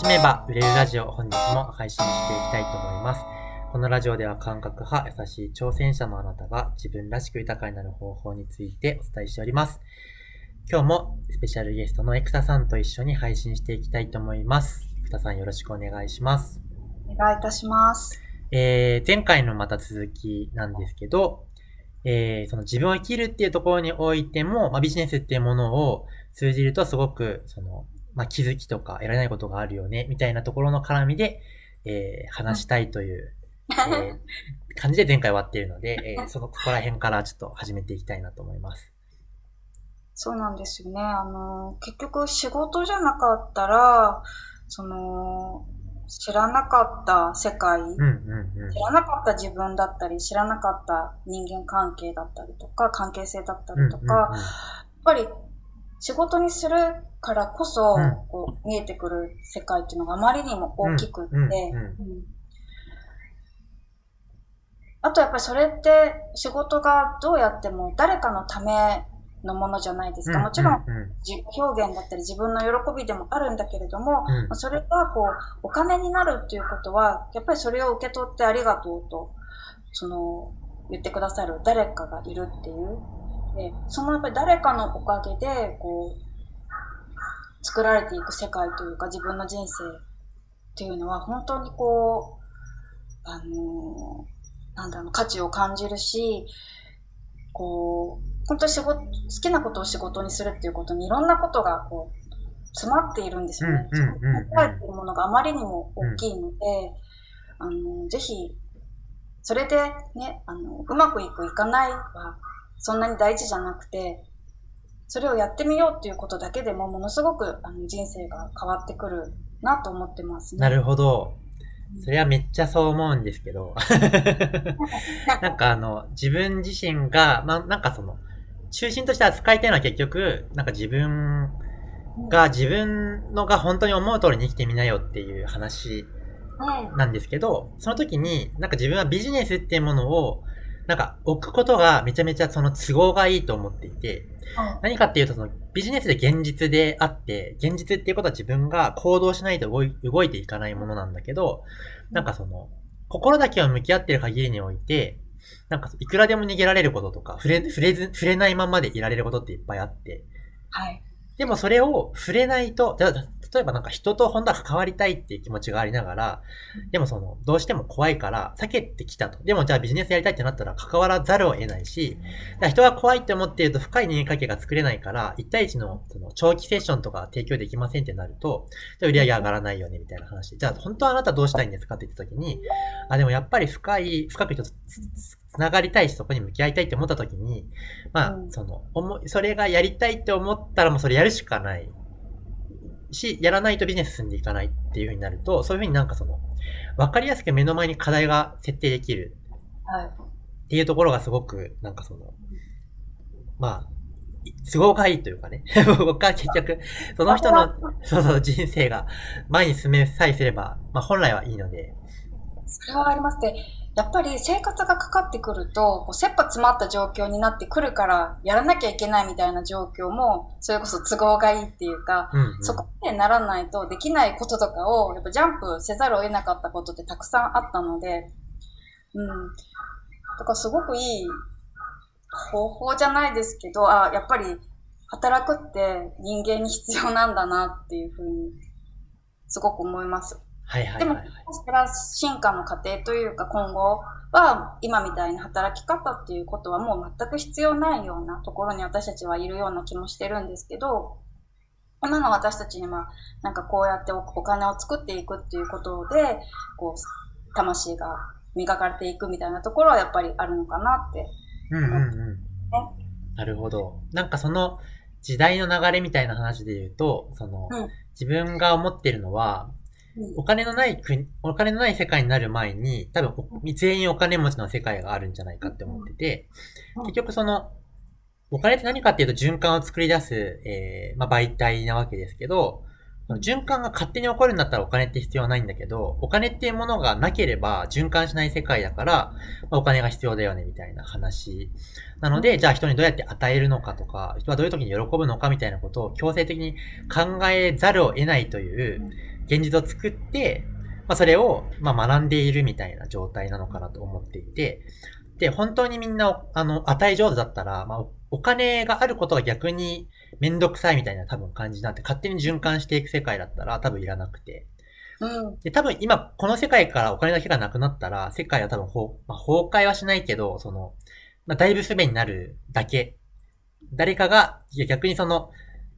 しめば売れるラジオ本日も配信していきたいと思います。このラジオでは感覚派、優しい挑戦者のあなたが自分らしく豊かになる方法についてお伝えしております。今日もスペシャルゲストのエクタさんと一緒に配信していきたいと思います。エクタさんよろしくお願いします。お願いいたします。えー、前回のまた続きなんですけど、えー、その自分を生きるっていうところにおいても、まあ、ビジネスっていうものを通じるとすごく、その、まあ、気づきとか得られないことがあるよね、みたいなところの絡みで、えー、話したいという、えー、感じで前回終わっているので、えー、その、ここら辺からちょっと始めていきたいなと思います。そうなんですよね。あの、結局仕事じゃなかったら、その、知らなかった世界、うんうんうん、知らなかった自分だったり、知らなかった人間関係だったりとか、関係性だったりとか、うんうんうん、やっぱり仕事にするからこそ、うん、こう見えてくる世界っていうのがあまりにも大きくって、あとやっぱりそれって仕事がどうやっても誰かのためのものじゃないですか。もちろん、表現だったり自分の喜びでもあるんだけれども、うん、それがこう、お金になるっていうことは、やっぱりそれを受け取ってありがとうと、その、言ってくださる誰かがいるっていう。で、そのやっぱり誰かのおかげで、こう、作られていく世界というか自分の人生っていうのは本当にこう、あのなんだろう、価値を感じるし、こう、本当に仕事、好きなことを仕事にするっていうことにいろんなことがこう、詰まっているんですよね。そこに書いているものがあまりにも大きいので、あの、ぜひ、それでね、あの、うまくいくいかないは、そんなに大事じゃなくて、それをやってみようっていうことだけでも、ものすごくあの人生が変わってくるなと思ってますね。なるほど。それはめっちゃそう思うんですけど。なんかあの、自分自身が、まあ、なんかその、中心として扱いたいのは結局、なんか自分が、自分のが本当に思う通りに生きてみなよっていう話なんですけど、その時に、なんか自分はビジネスっていうものを、なんか置くことがめちゃめちゃその都合がいいと思っていて、何かっていうとそのビジネスで現実であって、現実っていうことは自分が行動しないと動い動いていかないものなんだけど、なんかその、心だけを向き合ってる限りにおいて、なんかいくらでも逃げられることとか、触れ、触れず、触れないままでいられることっていっぱいあって。はい。でもそれを触れないと、例えばなんか人と本当は関わりたいっていう気持ちがありながら、でもその、どうしても怖いから避けてきたと。でもじゃあビジネスやりたいってなったら関わらざるを得ないし、人が怖いって思っていると深い人間関係が作れないから、1対1のその長期セッションとか提供できませんってなると、じゃあ売り上げ上がらないよねみたいな話で、じゃあ本当はあなたどうしたいんですかって言った時に、あ、でもやっぱり深い、深く人と繋がりたいし、そこに向き合いたいって思った時に、まあ、その、思それがやりたいって思ったらもうそれやるしかないし、やらないとビジネス進んでいかないっていう風になると、そういう風になんかその、わかりやすく目の前に課題が設定できる。はい。っていうところがすごく、なんかその、まあ、都合がいいというかね。僕は結局、その人の、そうそう、人生が前に進めさえすれば、まあ本来はいいので。それはありますね。やっぱり生活がかかってくると、こう切羽詰まった状況になってくるから、やらなきゃいけないみたいな状況も、それこそ都合がいいっていうか、うんうん、そこまでならないとできないこととかを、やっぱジャンプせざるを得なかったことってたくさんあったので、うん。だからすごくいい方法じゃないですけど、あ、やっぱり働くって人間に必要なんだなっていうふうに、すごく思います。はいはい、はい、でも、それは進化の過程というか今後は今みたいな働き方っていうことはもう全く必要ないようなところに私たちはいるような気もしてるんですけど、今の私たちにはなんかこうやってお金を作っていくっていうことで、こう、魂が磨かれていくみたいなところはやっぱりあるのかなって。うんうんうん。なるほど。なんかその時代の流れみたいな話で言うと、その、うん、自分が思ってるのは、お金のない国、お金のない世界になる前に、多分、全員お金持ちの世界があるんじゃないかって思ってて、結局その、お金って何かっていうと循環を作り出す、えー、まあ、媒体なわけですけど、循環が勝手に起こるんだったらお金って必要ないんだけど、お金っていうものがなければ循環しない世界だから、まあ、お金が必要だよねみたいな話。なので、じゃあ人にどうやって与えるのかとか、人はどういう時に喜ぶのかみたいなことを強制的に考えざるを得ないという、現実を作って、まあ、それを、まあ、学んでいるみたいな状態なのかなと思っていて、で、本当にみんな、あの、与え上手だったら、まあ、お金があることが逆にめんどくさいみたいな多分感じになって勝手に循環していく世界だったら多分いらなくて。うん。で、多分今、この世界からお金だけがなくなったら、世界は多分ほ、まあ、崩壊はしないけど、その、まあ、だいぶ不便になるだけ。誰かが、いや逆にその、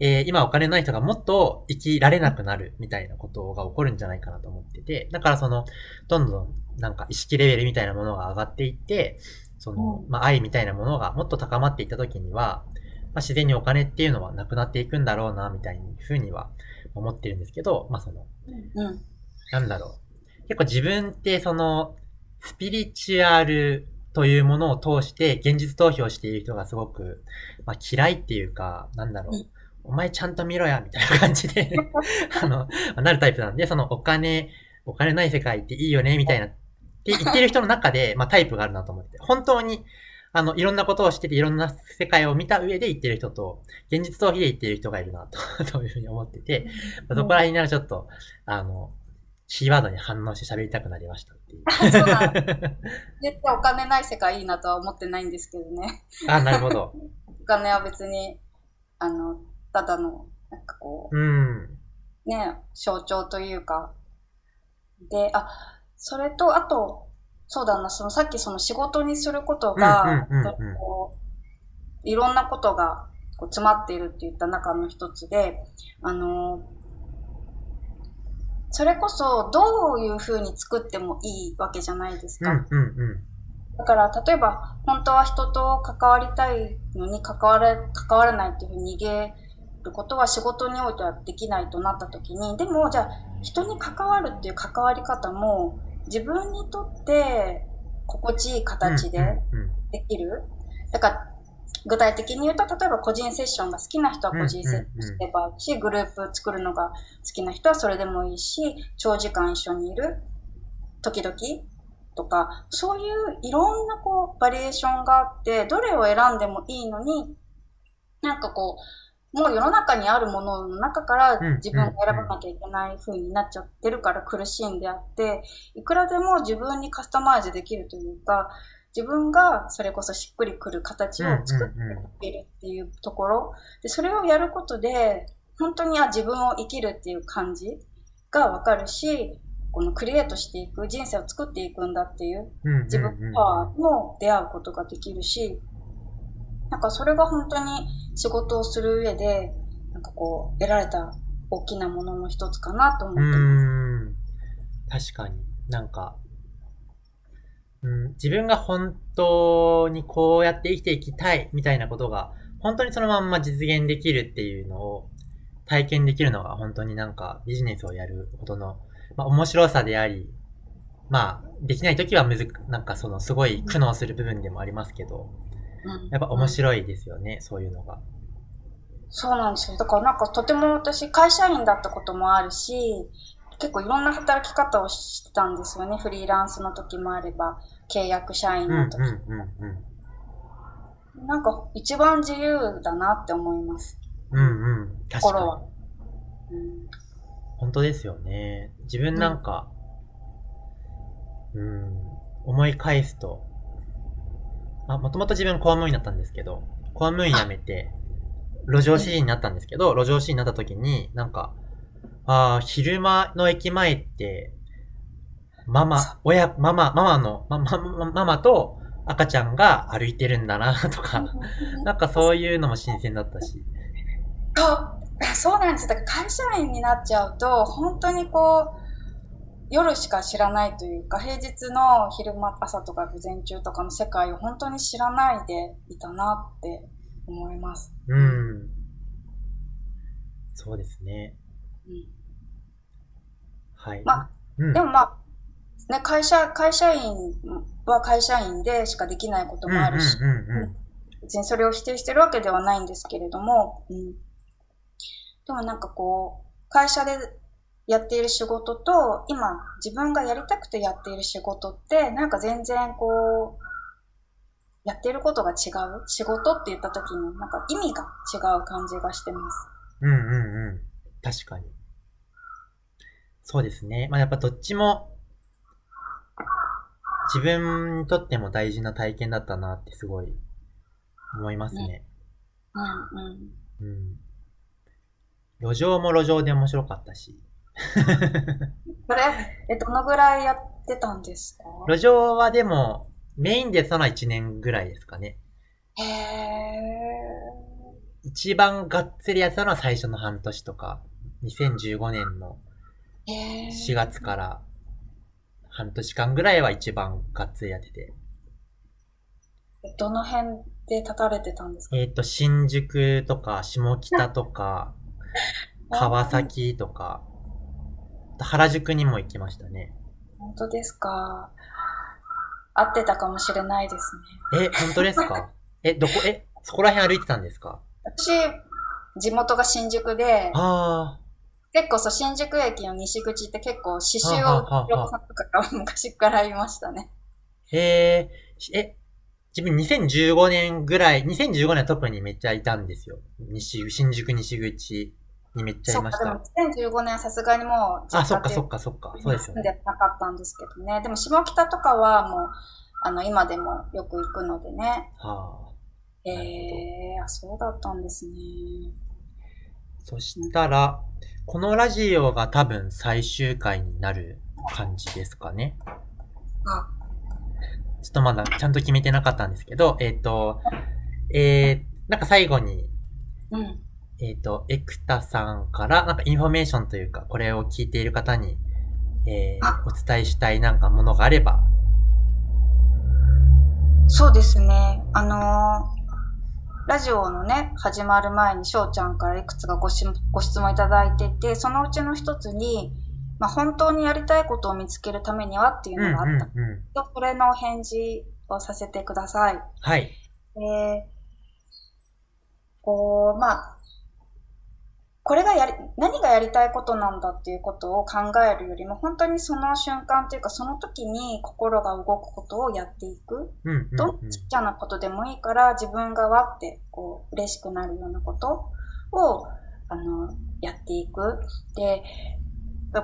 えー、今お金ない人がもっと生きられなくなるみたいなことが起こるんじゃないかなと思ってて、だからその、どんどんなんか意識レベルみたいなものが上がっていって、その、まあ、愛みたいなものがもっと高まっていった時には、まあ、自然にお金っていうのはなくなっていくんだろうな、みたいにふうには思ってるんですけど、まあ、その、うん、なんだろう。結構自分ってその、スピリチュアルというものを通して現実逃避をしている人がすごく、まあ、嫌いっていうか、なんだろう。うんお前ちゃんと見ろや、みたいな感じで あの、なるタイプなんで、そのお金、お金ない世界っていいよね、みたいな、って言ってる人の中で、まあタイプがあるなと思って、本当に、あの、いろんなことをしてて、いろんな世界を見た上で言ってる人と、現実逃避で言ってる人がいるなと、というふうに思ってて、まあ、そこら辺になるちょっと、あの、キーワードに反応して喋りたくなりましたっていう。そう 絶対お金ない世界いいなとは思ってないんですけどね。あ、なるほど。お金は別に、あの、ただの、なんかこう、うん、ね、象徴というか、で、あ、それと、あと、そうだな、そのさっきその仕事にすることが、いろんなことがこう詰まっているって言った中の一つで、あの、それこそどういうふうに作ってもいいわけじゃないですか。だから、例えば、本当は人と関わりたいのに関われ、関わらないっていうふうに逃げることは仕事においてはできないとなった時に、でもじゃあ人に関わるっていう関わり方も自分にとって心地いい形でできる。だから具体的に言うと、例えば個人セッションが好きな人は個人セッションすればいいし、グループ作るのが好きな人はそれでもいいし、長時間一緒にいる、時々とか、そういういろんなこうバリエーションがあって、どれを選んでもいいのに、なんかこう、もう世の中にあるものの中から自分が選ばなきゃいけない風になっちゃってるから苦しいんであって、いくらでも自分にカスタマイズできるというか、自分がそれこそしっくりくる形を作っているっていうところ、で、それをやることで、本当にあ自分を生きるっていう感じがわかるし、このクリエイトしていく、人生を作っていくんだっていう、自分パワーも出会うことができるし、なんかそれが本当に仕事をする上で、なんかこう、得られた大きなものの一つかなと思ってます。確かに。なんか、うん、自分が本当にこうやって生きていきたいみたいなことが、本当にそのまんま実現できるっていうのを体験できるのが本当になんかビジネスをやるほどの、まあ、面白さであり、まあ、できないときはむず、なんかそのすごい苦悩する部分でもありますけど、やっぱ面白いですよね、そういうのが。そうなんですよ。だからなんかとても私会社員だったこともあるし、結構いろんな働き方をしてたんですよね。フリーランスの時もあれば、契約社員の時。うんうんうん、なんか一番自由だなって思います。うんうん。確かに。は。うん、本当ですよね。自分なんか、うん、うん思い返すと、まあ、もともと自分公務員だったんですけど、公務員辞めて、路上指示になったんですけど、路上指示になった時に、なんか、ああ、昼間の駅前って、ママ、親、ママ、ママの、ま、ま、ママと赤ちゃんが歩いてるんだな、とか、なんかそういうのも新鮮だったし。そう、そうなんです。だから会社員になっちゃうと、本当にこう、夜しか知らないというか、平日の昼間、朝とか午前中とかの世界を本当に知らないでいたなって思います。うん。そうですね。うん。はい。まあ、うん、でもまあ、ね、会社、会社員は会社員でしかできないこともあるし、別にそれを否定してるわけではないんですけれども、うん。でもなんかこう、会社でやっている仕事と、今自分がやりたくてやっている仕事って、なんか全然こう、やっていることが違う？仕事って言った時に、なんか意味が違う感じがしてます。うんうんうん。確かに。そうですね。まあやっぱどっちも、自分にとっても大事な体験だったなってすごい思いますね。うんうん。うん。路上も路上で面白かったし。それ、え、どのぐらいやってたんですか？路上はでも、メインでやったのは1年ぐらいですかね。へえ。一番がっつりやってたのは最初の半年とか、2015年のへえ。4月から半年間ぐらいは一番がっつりやってて。どの辺で立たれてたんですか？えっ、と、新宿とか、下北とか、川崎とか、原宿にも行きましたね。本当ですか？合ってたかもしれないですね。え、本当ですか？え、どこ、え、そこら辺歩いてたんですか？私、地元が新宿で、あ結構そう、新宿駅の西口って結構刺繍をはあはあはあ横さんとかが昔からいましたね。ー、えー、え、自分2015年ぐらい、2015年は特にめっちゃいたんですよ。西、新宿西口にめっちゃいましそっか、た。でも2015年はさすがにもう、あ、そっかそっかそっか。そうですよね。住んでなかったんですけどね。でも下北とかはもう、あの、今でもよく行くのでね。はあ。ええー、あ、そうだったんですね。そしたら、このラジオが多分最終回になる感じですかね。あ、ちょっとまだちゃんと決めてなかったんですけど、えっ、と、えー、なんか最後に、うん。えっ、と、エクタさんから、なんかインフォメーションというか、これを聞いている方に、えーあ、お伝えしたいなんかものがあれば、そうですね。あのーラジオのね、始まる前に翔ちゃんからいくつかごしご質問いただいてて、そのうちの一つに、まあ、本当にやりたいことを見つけるためにはっていううんうんのがあった。うん。それの返事をさせてください。はい。で、こう、まあ、これがやり、何がやりたいことなんだっていうことを考えるよりも、本当にその瞬間というか、その時に心が動くことをやっていく。うんうんどうんん。ちっちゃなことでもいいから、自分がわって、こう、嬉しくなるようなことを、あの、やっていく。で、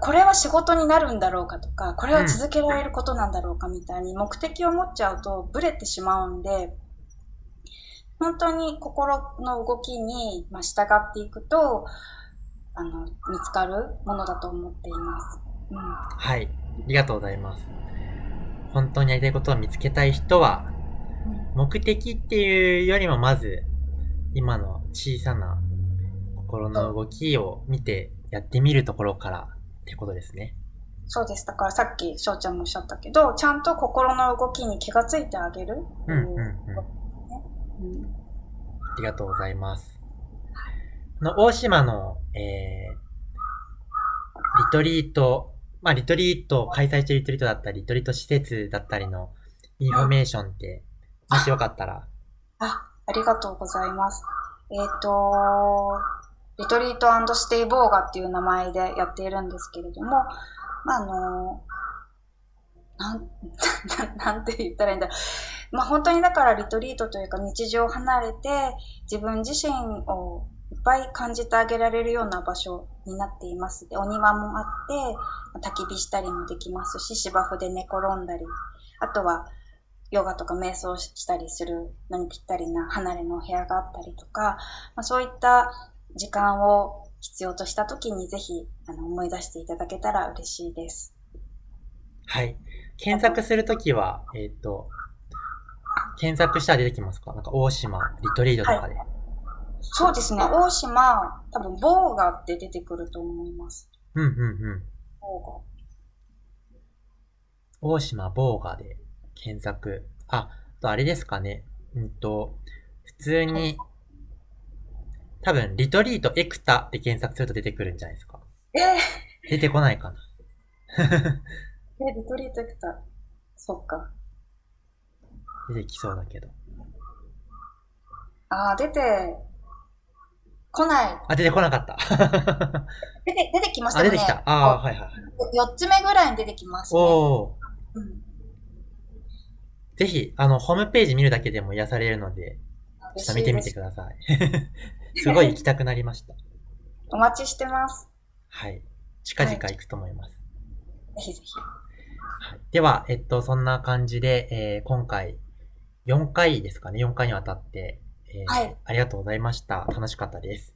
これは仕事になるんだろうかとか、これは続けられることなんだろうかみたいに目的を持っちゃうとブレてしまうんで、本当に心の動きに、まあ、従っていくと、あの、見つかるものだと思っています。うん。はい。ありがとうございます。本当にやりたいことを見つけたい人は、目的っていうよりもまず、今の小さな心の動きを見てやってみるところからってことですね。そうです。だからさっき翔ちゃんもおっしゃったけど、ちゃんと心の動きに気がついてあげる。う。うんありがとうございます。あの、大島の、えー、リトリート、まあ、リトリート、開催してるリトリートだったり、リトリート施設だったりのインフォメーションって、もしよかったら、あ、ありがとうございます。えっ、と、リトリートステイボーガっていう名前でやっているんですけれども、まあ、あの、なん、なんて言ったらいいんだ。まあ、本当にだからリトリートというか日常を離れて自分自身をいっぱい感じてあげられるような場所になっています。で、お庭もあって、焚き火したりもできますし、芝生で寝転んだり、あとはヨガとか瞑想したりするのにぴったりな離れのお部屋があったりとか、まあ、そういった時間を必要とした時にぜひあの思い出していただけたら嬉しいです。はい。検索するときは、えっ、と、検索したら出てきますか？なんか、大島、リトリートとかで。そうですね、大島、多分ボーガって出てくると思います。うんうんうん。ボ大島ボーガで検索。あ、あとあれですかね。うんと、普通に、多分、リトリートエクタで検索すると出てくるんじゃないですか？ーガ。え出てこないかな。ー、え、リトリート来た。そっか。出てきそうだけど。あー、出て、来ない。あ、出てこなかった。出て、出てきましたあ、ね。出てきた。あーはいはい。4つ目ぐらいに出てきますね。おー。うんぜひ、あの、ホームページ見るだけでも癒されるので、ちょっと見てみてください。すごい行きたくなりました。お待ちしてます。はい。近々行くと思います。はい、ぜひぜひ。はい、では、えっと、そんな感じで、えー、今回、4回ですかね、4回にわたって、えー、はい、ありがとうございました。楽しかったです。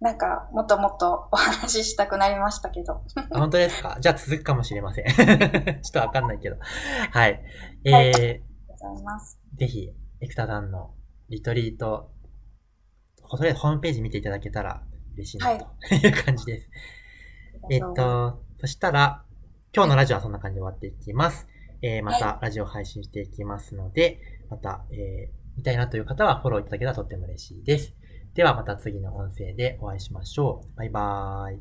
なんか、もっともっとお話ししたくなりましたけど。あ本当ですか？じゃあ続くかもしれません。ちょっとわかんないけど。はい。えー、はい、ありがとうございます。ぜひ、エクタさんのリトリート、とりあえずホームページ見ていただけたら嬉しいなと いう感じです。えっと、そしたら、今日のラジオはそんな感じで終わっていきます。えー、またラジオ配信していきますので、また、えー、見たいなという方はフォローいただけたらとっても嬉しいです。ではまた次の音声でお会いしましょう。バイバーイ。あ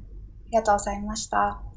りがとうございました。